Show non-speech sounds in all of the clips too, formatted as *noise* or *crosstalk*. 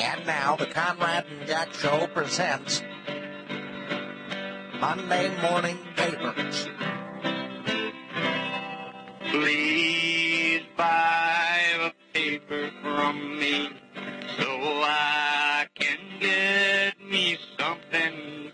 And now the Conrad and Jack Show presents Monday Morning Papers. Please buy a paper from me so I can get me something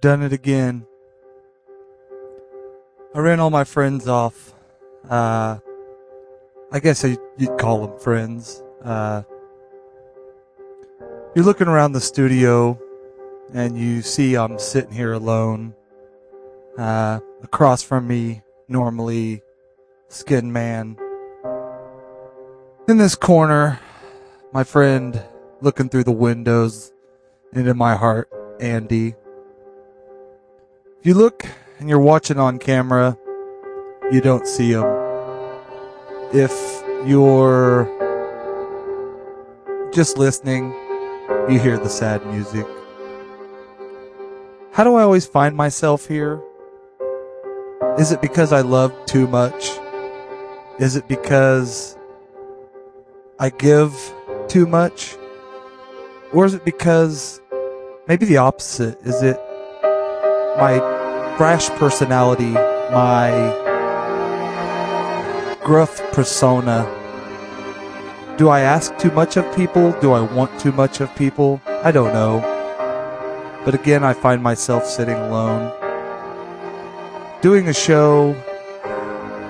Done it again. I ran all my friends off. Uh, I guess you'd call them friends. Uh, you're looking around the studio and you see I'm sitting here alone. Uh, across from me, normally, Skin Man. In this corner, my friend looking through the windows into my heart, Andy. If you look and you're watching on camera, you don't see them. If you're just listening, you hear the sad music. How do I always find myself here? Is it because I love too much? Is it because I give too much? Or is it because maybe the opposite? Is it my brash personality, my gruff persona? Do I ask too much of people? Do I want too much of people? I don't know. But again, I find myself sitting alone, doing a show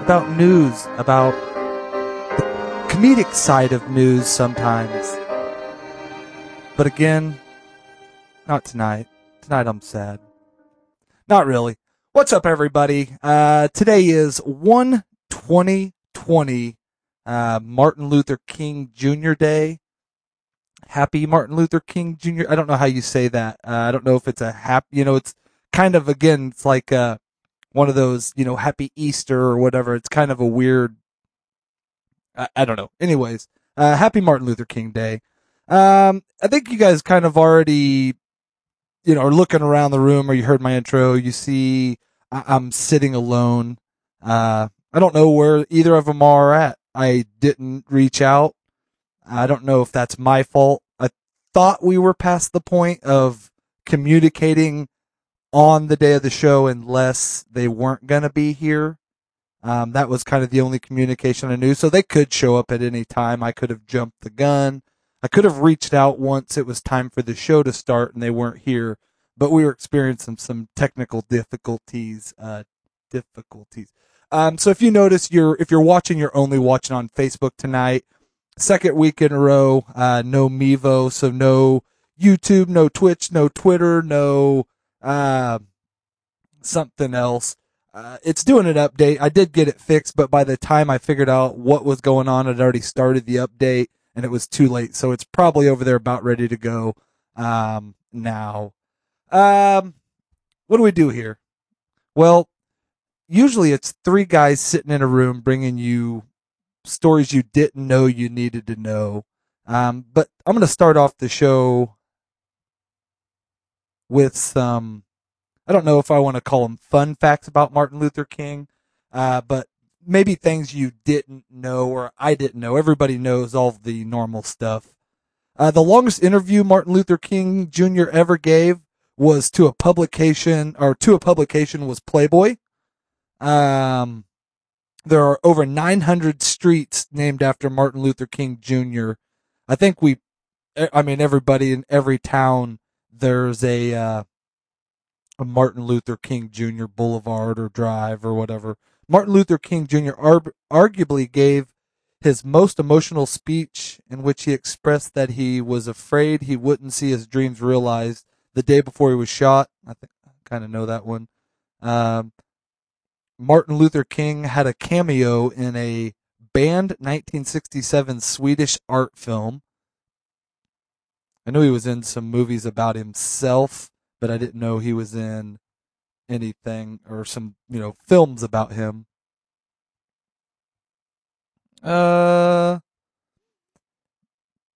about news, about the comedic side of news sometimes. But again, not tonight. Tonight I'm sad. Not really. What's up, everybody? Uh, today is 1 2020, uh, Martin Luther King Jr. Day. Happy Martin Luther King Jr. I don't know how you say that. Uh, I don't know if it's a happy, you know, it's kind of, again, it's like, uh, one of those, you know, happy Easter or whatever. It's kind of a weird, I, I don't know. Anyways, uh, happy Martin Luther King Day. Um, I think you guys kind of already, you know, are looking around the room or you heard my intro. You see, I- I'm sitting alone. Uh, I don't know where either of them are at. I didn't reach out. I don't know if that's my fault. I thought we were past the point of communicating on the day of the show unless they weren't going to be here. Um, that was kind of the only communication I knew. So they could show up at any time. I could have jumped the gun. I could have reached out once it was time for the show to start and they weren't here, but we were experiencing some technical difficulties, uh, difficulties. Um, so if you notice, you're, if you're watching, you're only watching on Facebook tonight. Second week in a row, uh, no Mevo, so no YouTube, no Twitch, no Twitter, no, uh, something else. Uh, it's doing an update. I did get it fixed, but by the time I figured out what was going on, it already started the update and it was too late. So it's probably over there about ready to go, um, now. Um, what do we do here? Well, usually it's three guys sitting in a room bringing you stories you didn't know you needed to know. Um, but I'm going to start off the show with some, I don't know if I want to call them fun facts about Martin Luther King, uh, but maybe things you didn't know or I didn't know. Everybody knows all the normal stuff. Uh, the longest interview Martin Luther King Jr. ever gave was to a publication, or to a publication was Playboy. Um, there are over 900 streets named after Martin Luther King Jr. I think we, I mean, everybody in every town, there's a, uh, a Martin Luther King Jr. Boulevard or Drive or whatever. Martin Luther King Jr. Ar- arguably gave his most emotional speech in which he expressed that he was afraid he wouldn't see his dreams realized the day before he was shot. I think I kind of know that one. Um, Martin Luther King had a cameo in a banned 1967 Swedish art film. I knew he was in some movies about himself, but I didn't know he was in anything or some, you know, films about him. Uh,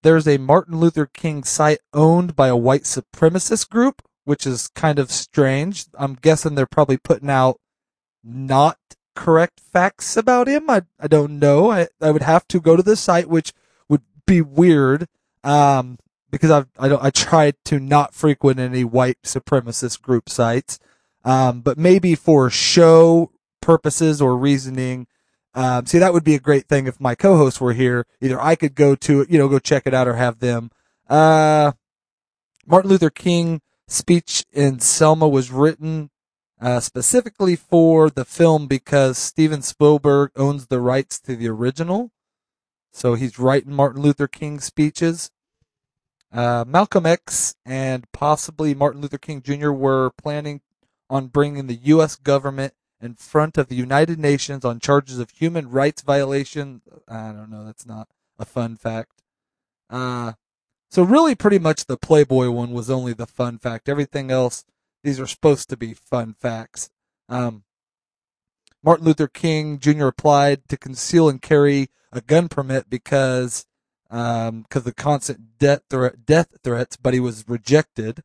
there's a Martin Luther King site owned by a white supremacist group, which is kind of strange. I'm guessing they're probably putting out not correct facts about him. I, I don't know. I, I would have to go to the site, which would be weird. Um, because I've, I don't, I tried to not frequent any white supremacist group sites. Um, but maybe for show purposes or reasoning, um, see, that would be a great thing if my co-hosts were here. Either I could go to it, you know, go check it out or have them. Uh, Martin Luther King speech in Selma was written, uh, specifically for the film because Steven Spielberg owns the rights to the original. So he's writing Martin Luther King speeches. Uh, Malcolm X and possibly Martin Luther King Jr. were planning on bringing the U.S. government in front of the United Nations on charges of human rights violation. I don't know. That's not a fun fact. Uh, so really pretty much the Playboy one was only the fun fact. Everything else, these are supposed to be fun facts. Um, Martin Luther King Jr. applied to conceal and carry a gun permit because um, cause the constant death threat, death threats, but he was rejected.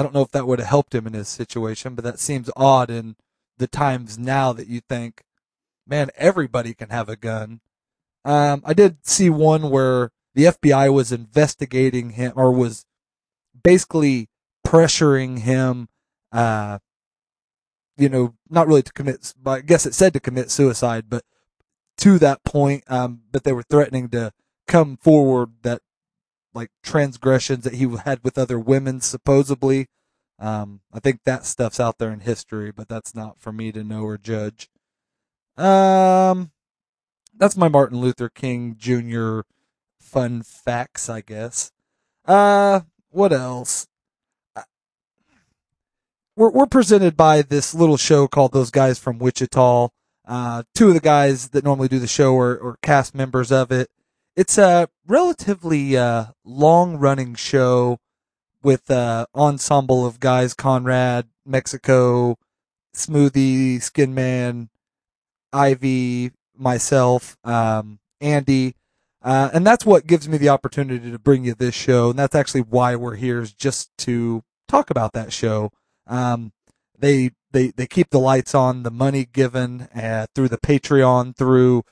I don't know if that would have helped him in his situation, but that seems odd in the times now that you think, man, everybody can have a gun. Um, I did see one where the FBI was investigating him or was basically pressuring him, uh, you know, not really to commit, but I guess it said to commit suicide, but to that point, um, but they were threatening to come forward that like transgressions that he had with other women, supposedly. Um, I think that stuff's out there in history, but that's not for me to know or judge. Um, that's my Martin Luther King Jr. fun facts, I guess. Uh, what else? Uh, We're, we're presented by this little show called Those Guys from Wichita. Uh, two of the guys that normally do the show are, are cast members of it. It's a relatively uh, long running show with uh ensemble of guys Conrad, Mexico, Smoothie, Skin Man, Ivy, myself, um, Andy. Uh, and that's what gives me the opportunity to bring you this show. And that's actually why we're here is just to talk about that show. Um, they, they, they keep the lights on, the money given, uh, through the Patreon, through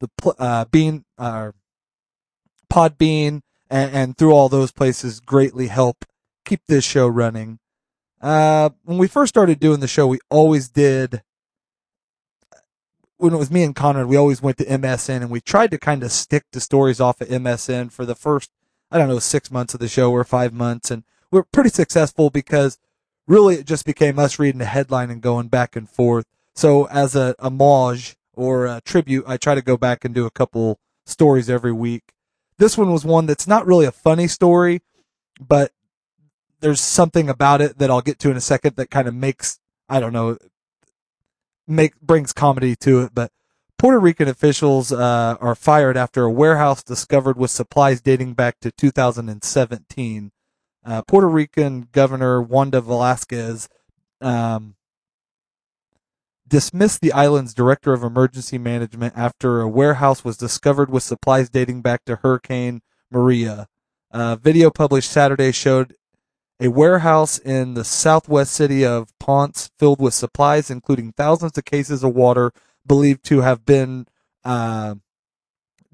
the, uh, Bean, uh, Podbean, and, and through all those places greatly help keep this show running. Uh, when we first started doing the show, we always did, when it was me and Conrad, we always went to MSN and we tried to kind of stick to stories off of MSN for the first, I don't know, six months of the show or five months. And we are pretty successful because really it just became us reading the headline and going back and forth. So as a homage or a tribute, I try to go back and do a couple stories every week. This one was one that's not really a funny story, but there's something about it that I'll get to in a second that kind of makes I don't know make brings comedy to it. But Puerto Rican officials uh, are fired after a warehouse discovered with supplies dating back to 2017. Uh, Puerto Rican Governor Wanda Velasquez um, dismissed the island's director of emergency management after a warehouse was discovered with supplies dating back to Hurricane Maria. Uh, video published Saturday showed A warehouse in the southwest city of Ponce filled with supplies, including thousands of cases of water believed to have been uh,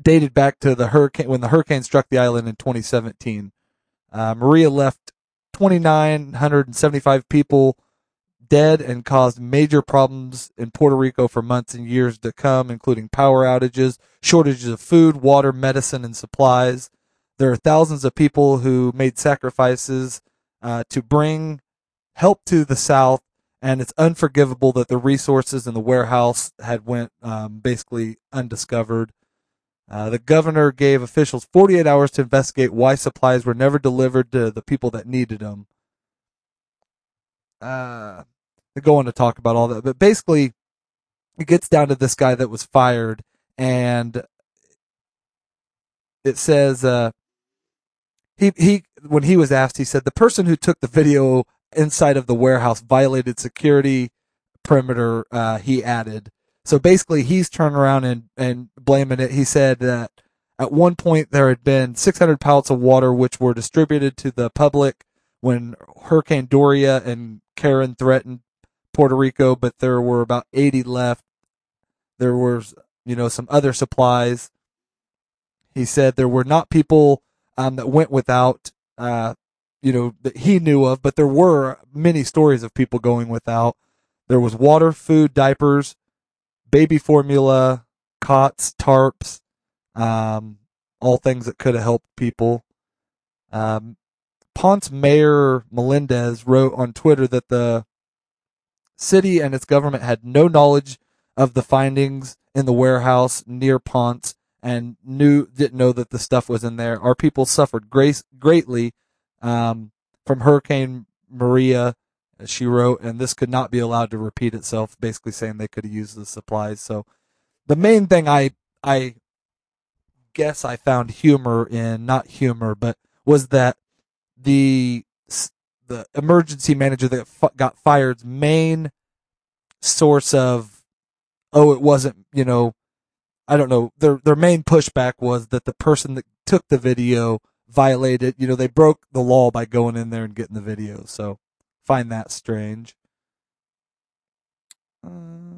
dated back to the hurricane when the hurricane struck the island in 2017. Uh, Maria left 2,975 people dead and caused major problems in Puerto Rico for months and years to come, including power outages, shortages of food, water, medicine, and supplies. There are thousands of people who made sacrifices uh, to bring help to the South, and it's unforgivable that the resources in the warehouse had went um, basically undiscovered. Uh, the governor gave officials 48 hours to investigate why supplies were never delivered to the people that needed them. Uh, go on to talk about all that, but basically, it gets down to this guy that was fired, and it says uh, he he when he was asked, he said the person who took the video inside of the warehouse violated security perimeter. Uh, he added. So basically, he's turned around and, and blaming it. He said that at one point there had been 600 pallets of water which were distributed to the public when Hurricane Dorian and Karen threatened Puerto Rico, but there were about 80 left. There was, you know, some other supplies. He said there were not people um, that went without, uh, you know, that he knew of, but there were many stories of people going without. There was water, food, diapers, baby formula, cots, tarps, um, all things that could have helped people. Um, Ponce Mayor Melendez wrote on Twitter that the city and its government had no knowledge of the findings in the warehouse near Ponce and knew didn't know that the stuff was in there. Our people suffered grace, greatly um, from Hurricane Maria, she wrote, and this could not be allowed to repeat itself. Basically, saying they could have used the supplies. So, the main thing I I guess I found humor in, not humor, but was that the the emergency manager that got fired's main source of oh it wasn't you know I don't know their their main pushback was that the person that took the video violated you know they broke the law by going in there and getting the video so find that strange. Uh,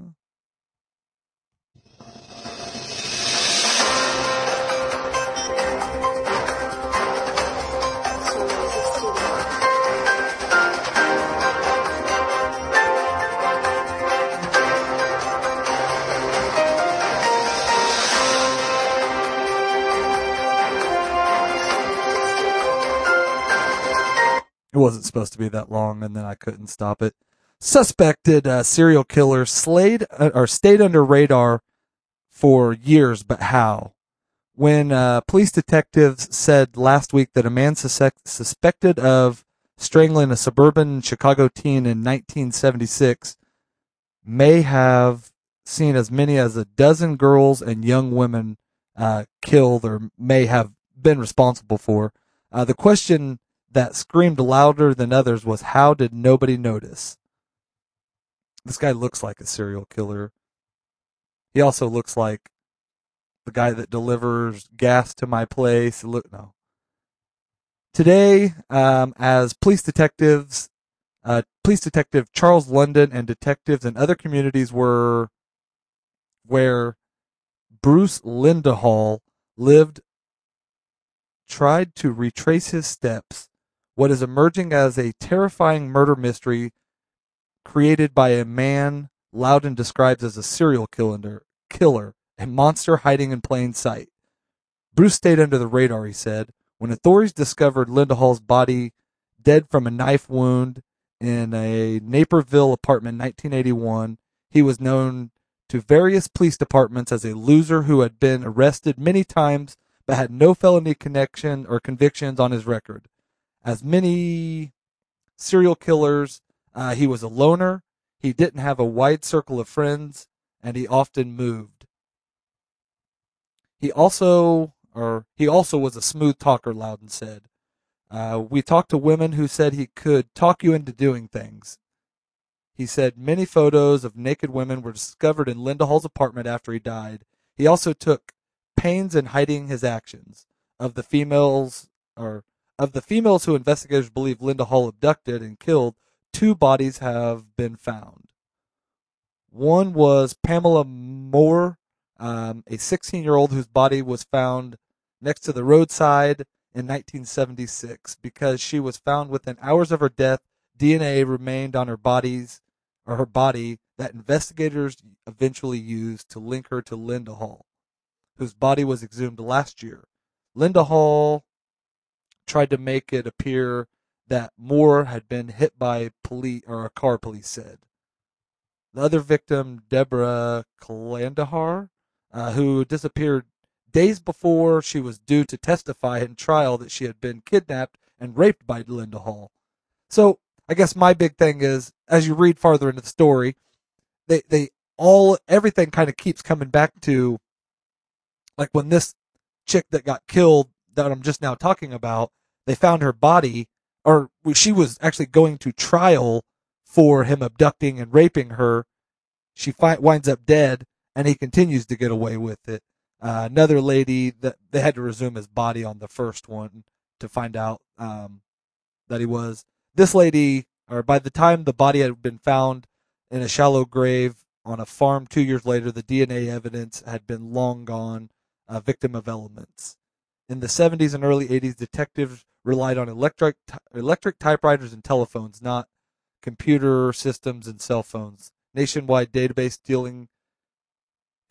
It wasn't supposed to be that long, and then I couldn't stop it. Suspected uh, serial killer slayed uh, or stayed under radar for years, but how? When uh, police detectives said last week that a man suspect- suspected of strangling a suburban Chicago teen in 1976 may have seen as many as a dozen girls and young women uh, killed or may have been responsible for. Uh, the question that screamed louder than others was how did nobody notice? This guy looks like a serial killer. He also looks like the guy that delivers gas to my place. Look, no. Today, um, as police detectives, uh, police detective Charles Loudon and detectives in other communities were where Bruce Lindahl lived, tried to retrace his steps what is emerging as a terrifying murder mystery created by a man Loudon describes as a serial killer, killer, a monster hiding in plain sight. Bruce stayed under the radar, he said. When authorities discovered Lindahl's body dead from a knife wound in a Naperville apartment in 1981, he was known to various police departments as a loser who had been arrested many times but had no felony connection or convictions on his record as many serial killers. Uh, he was a loner. He didn't have a wide circle of friends, and he often moved. He also, or he also was a smooth talker. Loudon said. Uh, we talked to women who said he could talk you into doing things. He said many photos of naked women were discovered in Lindahl's apartment after he died. He also took pains in hiding his actions. Of the females, or of the females who investigators believe Lindahl abducted and killed, two bodies have been found. One was Pamela Moore, um, a 16 year old whose body was found next to the roadside in 1976 because she was found within hours of her death. DNA remained on her bodies or her body that investigators eventually used to link her to Lindahl, whose body was exhumed last year. Lindahl tried to make it appear that Moore had been hit by police or a car. Police said. The other victim, Deborah Colliander, uh, who disappeared days before she was due to testify in trial that she had been kidnapped and raped by Lindahl. So I guess my big thing is, as you read farther into the story, they they all everything kind of keeps coming back to, like when this chick that got killed that I'm just now talking about, they found her body, or she was actually going to trial for him abducting and raping her. She fi- winds up dead, and he continues to get away with it. Uh, another lady that they had to resume his body on the first one to find out um, that he was. This lady, or by the time the body had been found in a shallow grave on a farm two years later, the DNA evidence had been long gone, a victim of elements. In the 70s and early 80s, detectives relied on electric electric typewriters and telephones, not computer systems and cell phones. Nationwide database dealing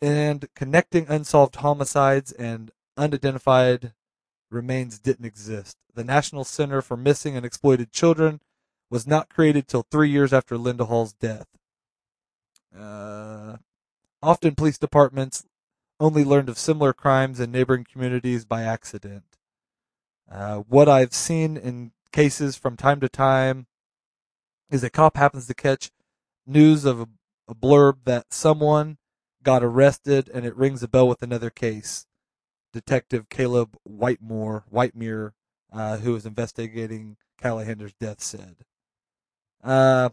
and connecting unsolved homicides and unidentified remains didn't exist. The National Center for Missing and Exploited Children was not created till three years after Lindahl's death. Uh, often, police departments only learned of similar crimes in neighboring communities by accident. Uh, what I've seen in cases from time to time is a cop happens to catch news of a, a blurb that someone got arrested and it rings a bell with another case. Detective Caleb Whitemore, Whitemere, uh, who was investigating Colliander's death, said. Uh,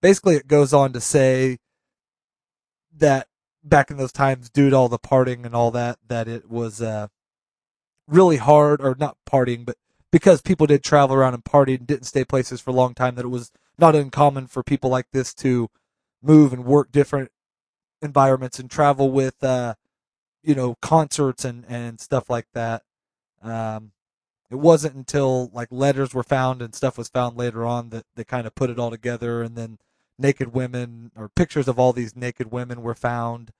basically, it goes on to say that back in those times, due to all the partying and all that, that it was uh, really hard, or not partying, but because people did travel around and party and didn't stay places for a long time, that it was not uncommon for people like this to move and work different environments and travel with, uh, you know, concerts and, and stuff like that. Um, it wasn't until like letters were found and stuff was found later on that they kind of put it all together and then naked women or pictures of all these naked women were found.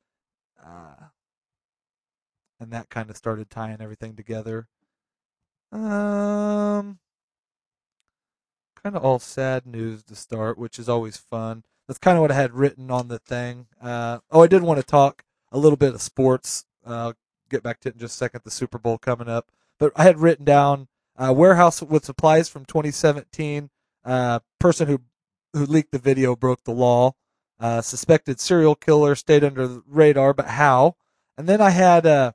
Uh, and that kind of started tying everything together. Um, kind of all sad news to start, which is always fun. That's kind of what I had written on the thing. Uh, oh, I did want to talk a little bit of sports. Uh, get back to it in just a second. The Super Bowl coming up, but I had written down uh, warehouse with supplies from 2017. Uh, person who who leaked the video broke the law. Uh, suspected serial killer stayed under the radar, but how? And then I had uh,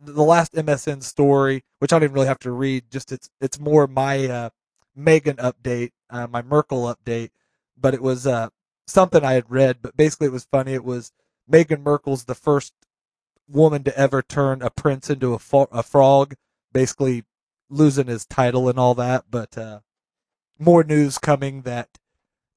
the last MSN story, which I don't even really have to read. Just it's it's more my uh, Megan update, uh, my Markle update. But it was uh, something I had read. But basically, it was funny. It was Megan Markle's the first woman to ever turn a prince into a, fo- a frog, basically losing his title and all that. But uh, more news coming that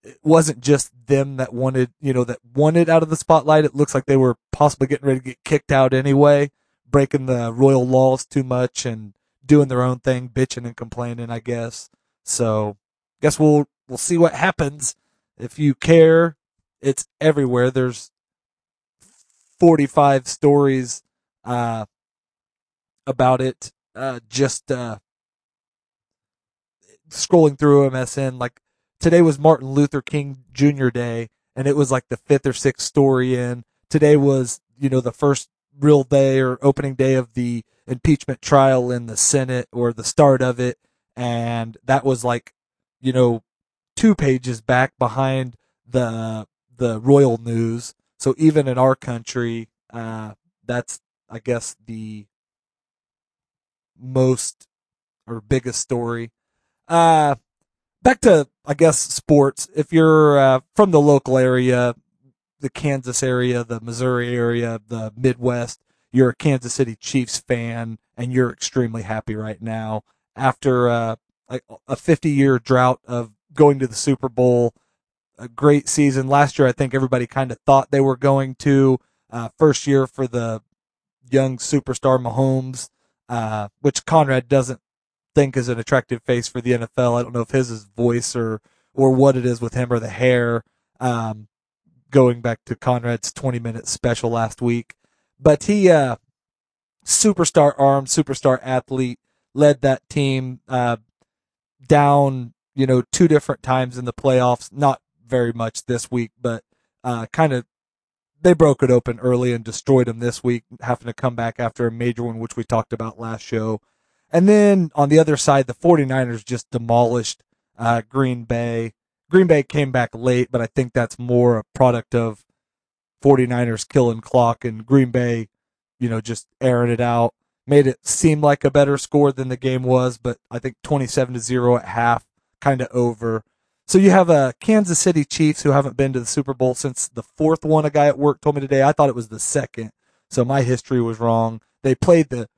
it wasn't just them that wanted, you know, that wanted out of the spotlight. It looks like they were possibly getting ready to get kicked out anyway, breaking the royal laws too much and doing their own thing, bitching and complaining, I guess. So, guess we'll we'll see what happens. If you care, it's everywhere. There's 45 stories uh about it uh just uh scrolling through MSN like today was Martin Luther King Jr. Day, and it was like the fifth or sixth story in. Today was, you know, the first real day or opening day of the impeachment trial in the Senate or the start of it. And that was like, you know, two pages back behind the, the royal news. So even in our country, uh, that's, I guess, the most or biggest story. Uh, back to I guess sports. If you're uh, from the local area, the Kansas area, the Missouri area, the Midwest, you're a Kansas City Chiefs fan and you're extremely happy right now after uh, a 50 year drought of going to the Super Bowl. A great season last year. I think everybody kind of thought they were going to. Uh, first year for the young superstar Mahomes, uh, which Conrad doesn't think is an attractive face for the NFL. I don't know if his is voice or or what it is with him or the hair. Um, going back to Conrad's 20 minute special last week, but he uh, superstar arm, superstar athlete, led that team uh, down. You know, two different times in the playoffs. Not very much this week, but uh, kind of they broke it open early and destroyed them this week, having to come back after a major one, which we talked about last show. And then on the other side, the 49ers just demolished uh, Green Bay. Green Bay came back late, but I think that's more a product of 49ers killing clock and Green Bay, you know, just airing it out. Made it seem like a better score than the game was, but I think 27 to 0 at half, kind of over. So you have a Kansas City Chiefs who haven't been to the Super Bowl since the fourth one. A guy at work told me today. I thought it was the second, so my history was wrong. They played the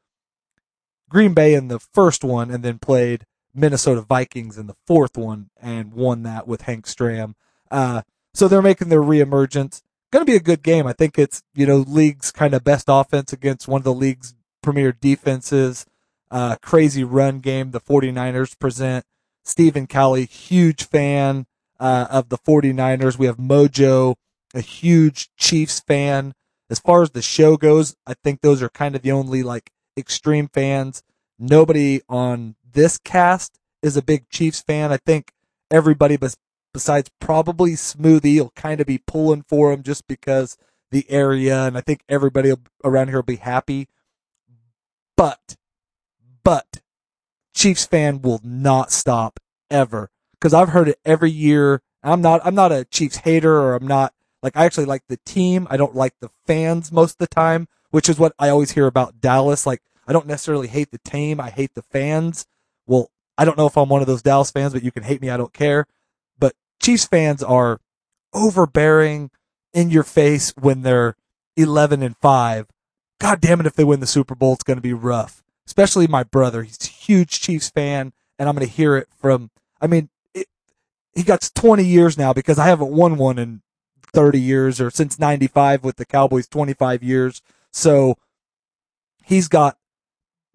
Green Bay in the first one, and then played Minnesota Vikings in the fourth one, and won that with Hank Stram. Uh, so they're making their reemergence. Going to be a good game. I think it's you know league's kind of best offense against one of the league's premier defenses. Uh, crazy run game the 49ers present. Stephen Cowley, huge fan uh, of the 49ers. We have Mojo, a huge Chiefs fan. As far as the show goes, I think those are kind of the only like extreme fans. Nobody on this cast is a big Chiefs fan. I think everybody bes- besides probably Smoothie will kind of be pulling for him just because the area, and I think everybody around here will be happy. But, but, Chiefs fan will not stop ever because I've heard it every year. I'm not, I'm not a Chiefs hater or I'm not like, I actually like the team. I don't like the fans most of the time, which is what I always hear about Dallas. Like, I don't necessarily hate the team. I hate the fans. Well, I don't know if I'm one of those Dallas fans, but you can hate me. I don't care. But Chiefs fans are overbearing in your face when they're 11 and 5. God damn it, if they win the Super Bowl, it's going to be rough. Especially my brother. He's a huge Chiefs fan, and I'm going to hear it from, I mean, he got 20 years now because I haven't won one in 30 years or since 95 with the Cowboys, 25 years. So he's got,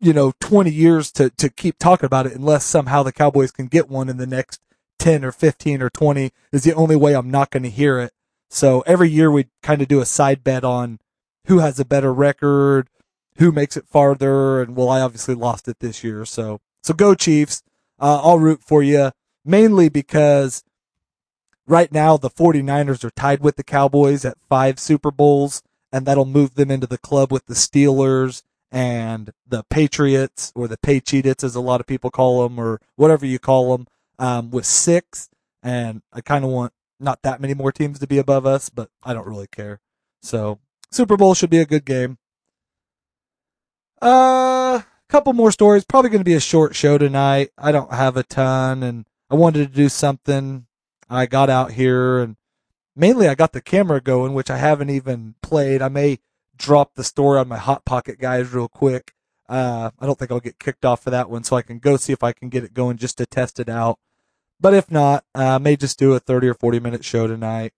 you know, 20 years to, to keep talking about it unless somehow the Cowboys can get one in the next 10 or 15 or 20 is the only way I'm not going to hear it. So every year we kind of do a side bet on who has a better record, who makes it farther, and well, I obviously lost it this year. So, so go Chiefs. Uh, I'll root for you mainly because right now the 49ers are tied with the Cowboys at five Super Bowls, and that'll move them into the club with the Steelers and the Patriots or the Patriots, as a lot of people call them, or whatever you call them, um, with six. And I kind of want not that many more teams to be above us, but I don't really care. So Super Bowl should be a good game. Uh, couple more stories. Probably going to be a short show tonight. I don't have a ton, and I wanted to do something. I got out here, and mainly I got the camera going, which I haven't even played. I may drop the story on my Hot Pocket guys real quick. Uh, I don't think I'll get kicked off for that one, so I can go see if I can get it going just to test it out. But if not, uh, I may just do a 30 or 40 minute show tonight.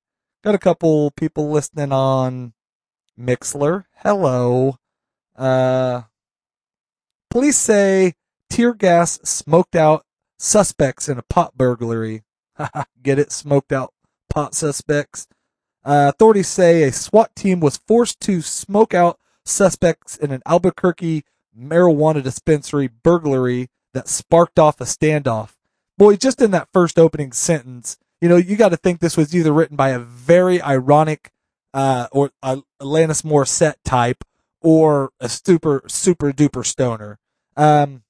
Got a couple people listening on Mixer. Hello. Uh, police say tear gas smoked out suspects in a pot burglary. *laughs* Get it? Smoked out pot suspects. Uh, authorities say a SWAT team was forced to smoke out suspects in an Albuquerque marijuana dispensary burglary that sparked off a standoff. Boy, just in that first opening sentence, you know, you got to think this was either written by a very ironic uh, or uh, Alanis Morissette type or a super, super duper stoner. Um,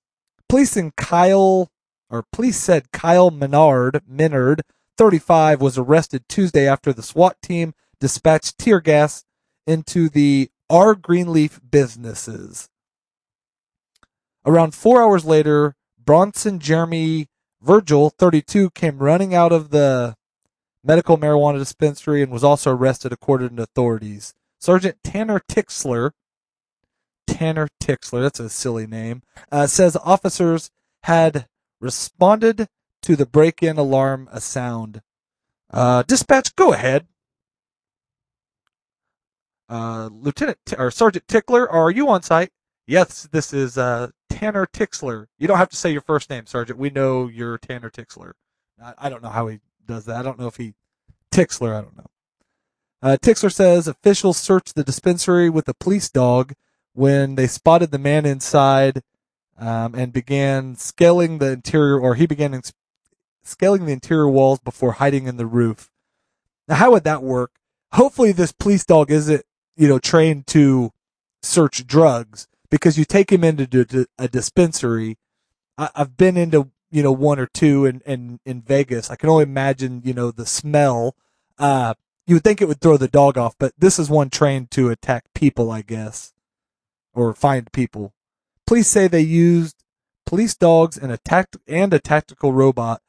police in Kyle, or police said Kyle Menard, Menard, 35, was arrested Tuesday after the SWAT team dispatched tear gas into the R. Greenleaf businesses. Around four hours later, Bronson Jeremy Virgil, 32, came running out of the medical marijuana dispensary and was also arrested according to authorities. Sergeant Tanner Tixler, Tanner Tixler, that's a silly name, uh, says officers had responded to the break-in alarm a sound. Uh, dispatch, go ahead. Uh, Lieutenant T- or Sergeant Tickler, are you on site? Yes, this is uh, Tanner Tixler. You don't have to say your first name, Sergeant. We know you're Tanner Tixler. I, I don't know how he does that. I don't know if he Tixler. I don't know. Uh, Tixler says officials searched the dispensary with a police dog when they spotted the man inside um, and began scaling the interior, or he began ins- scaling the interior walls before hiding in the roof. Now, how would that work? Hopefully, this police dog isn't, you know, trained to search drugs because you take him into a dispensary. I, I've been into, you know, one or two in, in, in Vegas. I can only imagine, you know, the smell. Uh, you would think it would throw the dog off, but this is one trained to attack people, I guess, or find people. Police say they used police dogs and a tact- and a tactical robot,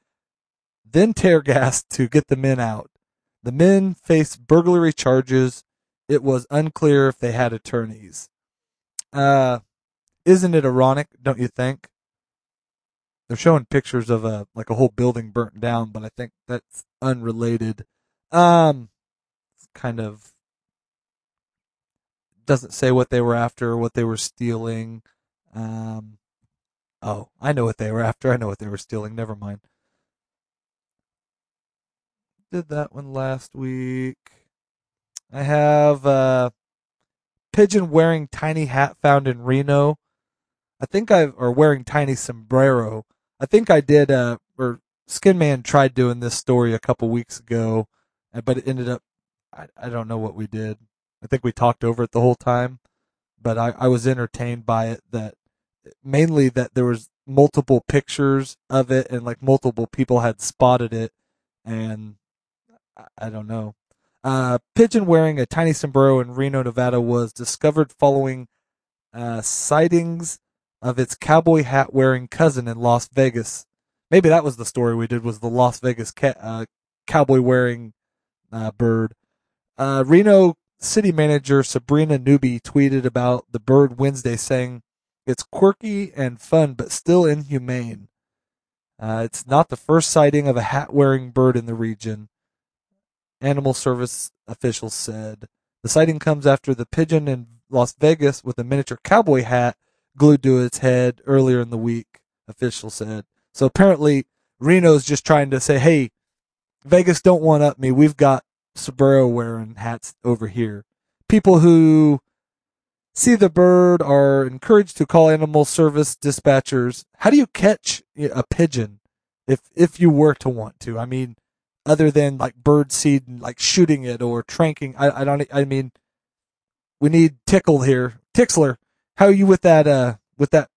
then tear gas to get the men out. The men faced burglary charges. It was unclear if they had attorneys. Uh, isn't it ironic, don't you think? They're showing pictures of a like a whole building burnt down, but I think that's unrelated. Um, kind of doesn't say what they were after, what they were stealing. Um, oh, I know what they were after. I know what they were stealing. Never mind. Did that one last week. I have uh, pigeon wearing tiny hat found in Reno. I think I've or wearing tiny sombrero. I think I did. Uh, or Skin Man tried doing this story a couple weeks ago, uh, but it ended up. I, I don't know what we did. I think we talked over it the whole time, but I, I was entertained by it. That mainly that there was multiple pictures of it and like multiple people had spotted it, and I, don't know. Uh, pigeon wearing a tiny sombrero in Reno, Nevada, was discovered following uh, sightings of its cowboy hat wearing cousin in Las Vegas. Maybe that was the story we did. Was the Las Vegas ca- uh, cowboy wearing uh, bird? Uh, Reno city manager Sabrina Newby tweeted about the bird Wednesday, saying, "It's quirky and fun, but still inhumane. Uh, it's not the first sighting of a hat wearing bird in the region." Animal Service officials said the sighting comes after the pigeon in Las Vegas with a miniature cowboy hat glued to its head earlier in the week. Officials said so. Apparently, Reno's just trying to say, "Hey, Vegas, don't one up me. We've got sombrero wearing hats over here." People who see the bird are encouraged to call animal service dispatchers. How do you catch a pigeon if if you were to want to? I mean, other than like bird seed and like shooting it or tranking. I, I don't. I mean, we need tickle here. Tixler, how are you with that? Uh, with that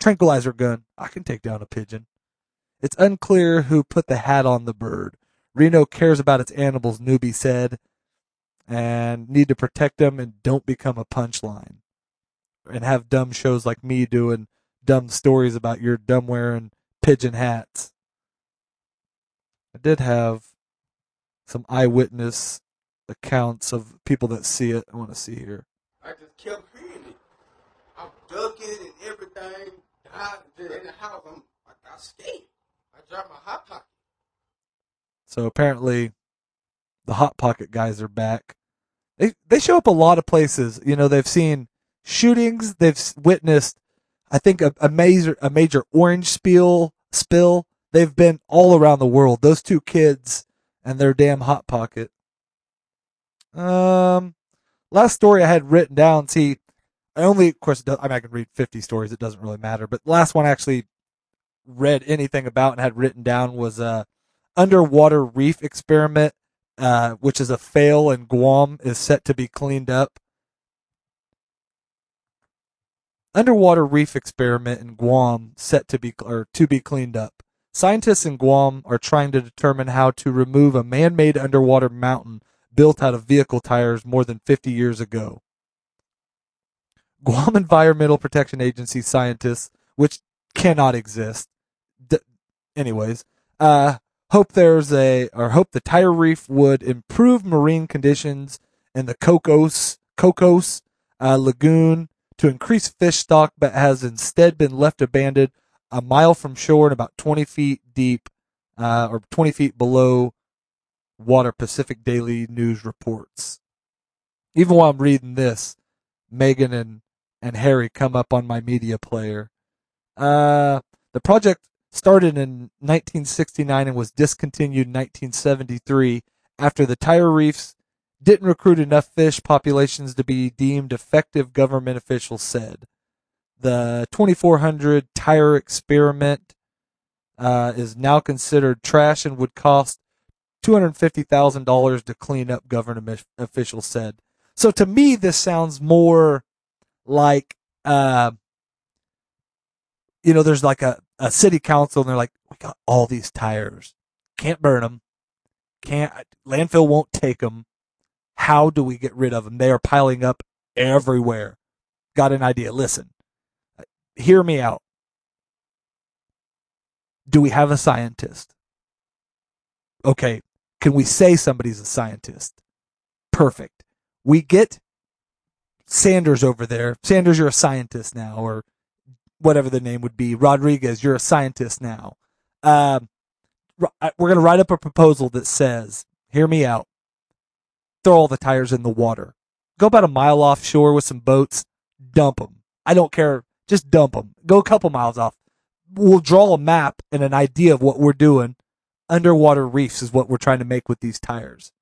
tranquilizer gun? I can take down a pigeon. It's unclear who put the hat on the bird. Reno cares about its animals, Newby said, and need to protect them and don't become a punchline. And have dumb shows like me doing dumb stories about your dumb wearing pigeon hats. I did have some eyewitness accounts of people that see it. I want to see here. I just kept hearing it. I'm ducking and everything. I, in the house, I'm, I got scared. I dropped my hot pocket. So apparently, the hot pocket guys are back. They they show up a lot of places. You know, they've seen shootings. They've witnessed, I think, a, a major a major orange spill spill. They've been all around the world. Those two kids and their damn hot pocket. Um, last story I had written down. See, I only, of course, I mean, I can read 50 stories. It doesn't really matter. But the last one I actually read anything about and had written down was uh, underwater reef experiment, uh, which is a fail in Guam, is set to be cleaned up. Underwater reef experiment in Guam set to be or to be cleaned up. Scientists in Guam are trying to determine how to remove a man-made underwater mountain built out of vehicle tires more than 50 years ago. Guam Environmental Protection Agency scientists, which cannot exist, d- anyways, uh, hope there's a or hope the tire reef would improve marine conditions in the Cocos Cocos uh, lagoon to increase fish stock, but has instead been left abandoned a mile from shore and about 20 feet deep, uh, or 20 feet below water. Pacific Daily News reports. Even while I'm reading this, Megan and and Harry come up on my media player. Uh, the project started in 1969 and was discontinued in 1973 after the tire reefs didn't recruit enough fish populations to be deemed effective, government officials said. The 2400 tire experiment uh, is now considered trash and would cost $250,000 to clean up, government officials said. So to me, this sounds more like, uh, you know, there's like a, a city council and they're like, we got all these tires. Can't burn them. Can't, landfill won't take them. How do we get rid of them? They are piling up everywhere. Got an idea. Listen, hear me out. Do we have a scientist? Okay. Can we say somebody's a scientist? Perfect. We get Sanders over there. Sanders, you're a scientist now, or whatever the name would be. Rodriguez, you're a scientist now. Um, we're going to write up a proposal that says, hear me out. Throw all the tires in the water. Go about a mile offshore with some boats. Dump them. I don't care. Just dump them. Go a couple miles off. We'll draw a map and an idea of what we're doing. Underwater reefs is what we're trying to make with these tires.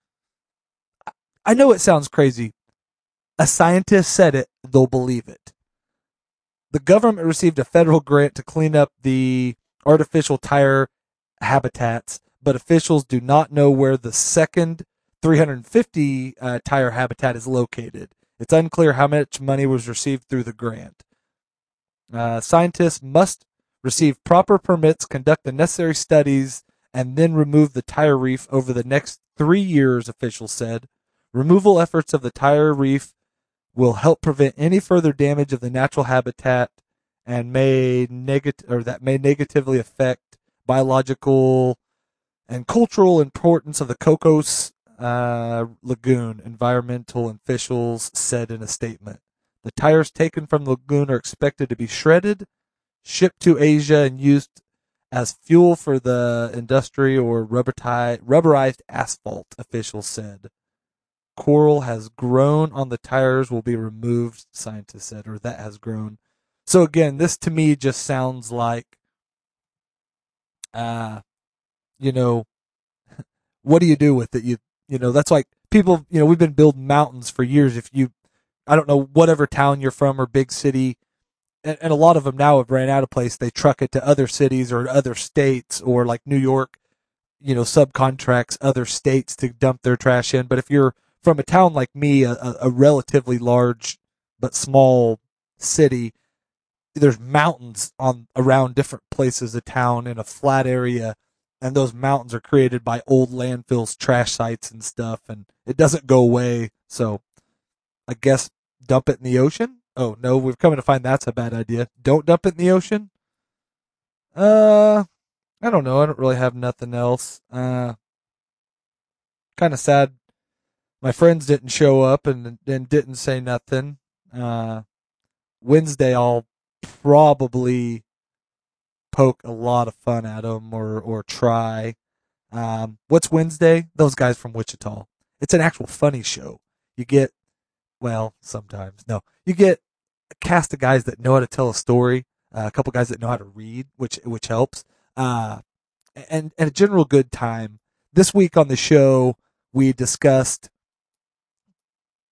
I know it sounds crazy. A scientist said it, they'll believe it. The government received a federal grant to clean up the artificial tire habitats, but officials do not know where the second 350 uh, tire habitat is located. It's unclear how much money was received through the grant. Uh, scientists must receive proper permits, conduct the necessary studies, and then remove the tire reef over the next three years, officials said. Removal efforts of the tire reef will help prevent any further damage of the natural habitat and may negative or that may negatively affect biological and cultural importance of the Cocos uh, Lagoon, environmental officials said in a statement. The tires taken from the lagoon are expected to be shredded, shipped to Asia, and used as fuel for the industry or rubberized asphalt, officials said. Coral has grown on the tires, will be removed, scientists said, or that has grown. So again, this to me just sounds like, uh, you know, *laughs* what do you do with it? You, you know, that's like people, you know, we've been building mountains for years. If you, I don't know, whatever town you're from or big city, and, and a lot of them now have ran out of place. They truck it to other cities or other states or like New York, you know, subcontracts other states to dump their trash in. But if you're from a town like me, a, a relatively large but small city, there's mountains on around different places of town in a flat area and those mountains are created by old landfills, trash sites and stuff and it doesn't go away. So I guess dump it in the ocean? Oh no, we're coming to find that's a bad idea. Don't dump it in the ocean? Uh I don't know. I don't really have nothing else. Uh kind of sad my friends didn't show up and and didn't say nothing. Uh, Wednesday, I'll probably poke a lot of fun at them or or try. Um, what's Wednesday? Those guys from Wichita. It's an actual funny show. You get, well, sometimes no, you get a cast of guys that know how to tell a story. Uh, a couple guys that know how to read, which which helps. Uh, and and a general good time. This week on the show, we discussed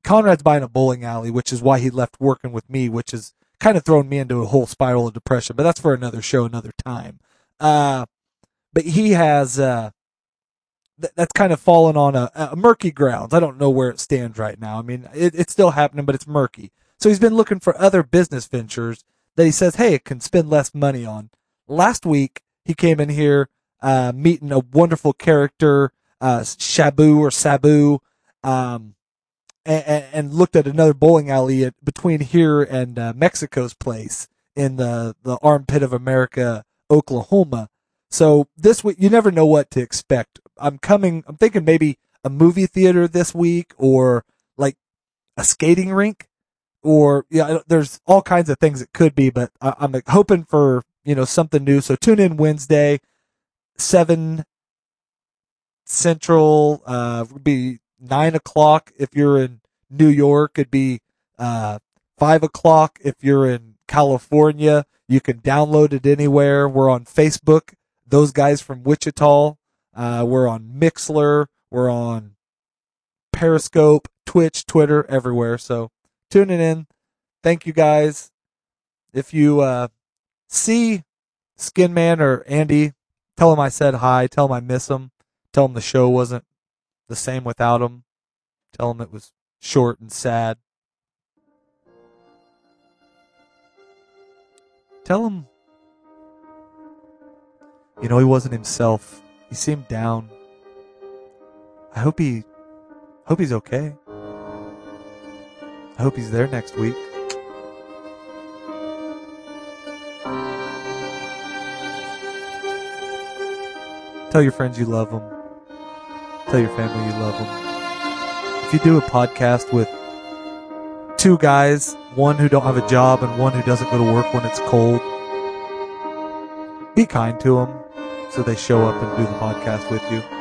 Conrad's buying a bowling alley, which is why he left working with me, which is kind of thrown me into a whole spiral of depression. But that's for another show, another time. Uh, but he has uh, th- that's kind of fallen on a, a, murky grounds. I don't know where it stands right now. I mean, it, it's still happening, but it's murky. So he's been looking for other business ventures that he says, hey, it can spend less money on. Last week he came in here uh, meeting a wonderful character, uh, Shabu or Sabu. Um, and, and looked at another bowling alley at, between here and uh, Mexico's place in the the armpit of America, Oklahoma. So this week, you never know what to expect. I'm coming. I'm thinking maybe a movie theater this week, or like a skating rink, or yeah. There's all kinds of things it could be, but I, I'm hoping for you know, something new. So tune in Wednesday, 7 Central, uh, would be 9 o'clock if you're in New York. It'd be, uh, 5 o'clock if you're in California. You can download it anywhere. We're on Facebook. Those guys from Wichita. Uh, we're on Mixler. We're on Periscope, Twitch, Twitter, everywhere. So tuning in. Thank you guys. If you uh, see Skinman or Andy, tell him I said hi. Tell him I miss him. Tell him the show wasn't the same without him. Tell him it was short and sad. Tell him, you know, he wasn't himself. He seemed down. I hope he, hope he's okay. I hope he's there next week. Tell your friends you love them. Tell your family you love them. If you do a podcast with two guys, one who don't have a job and one who doesn't go to work when it's cold, be kind to them so they show up and do the podcast with you.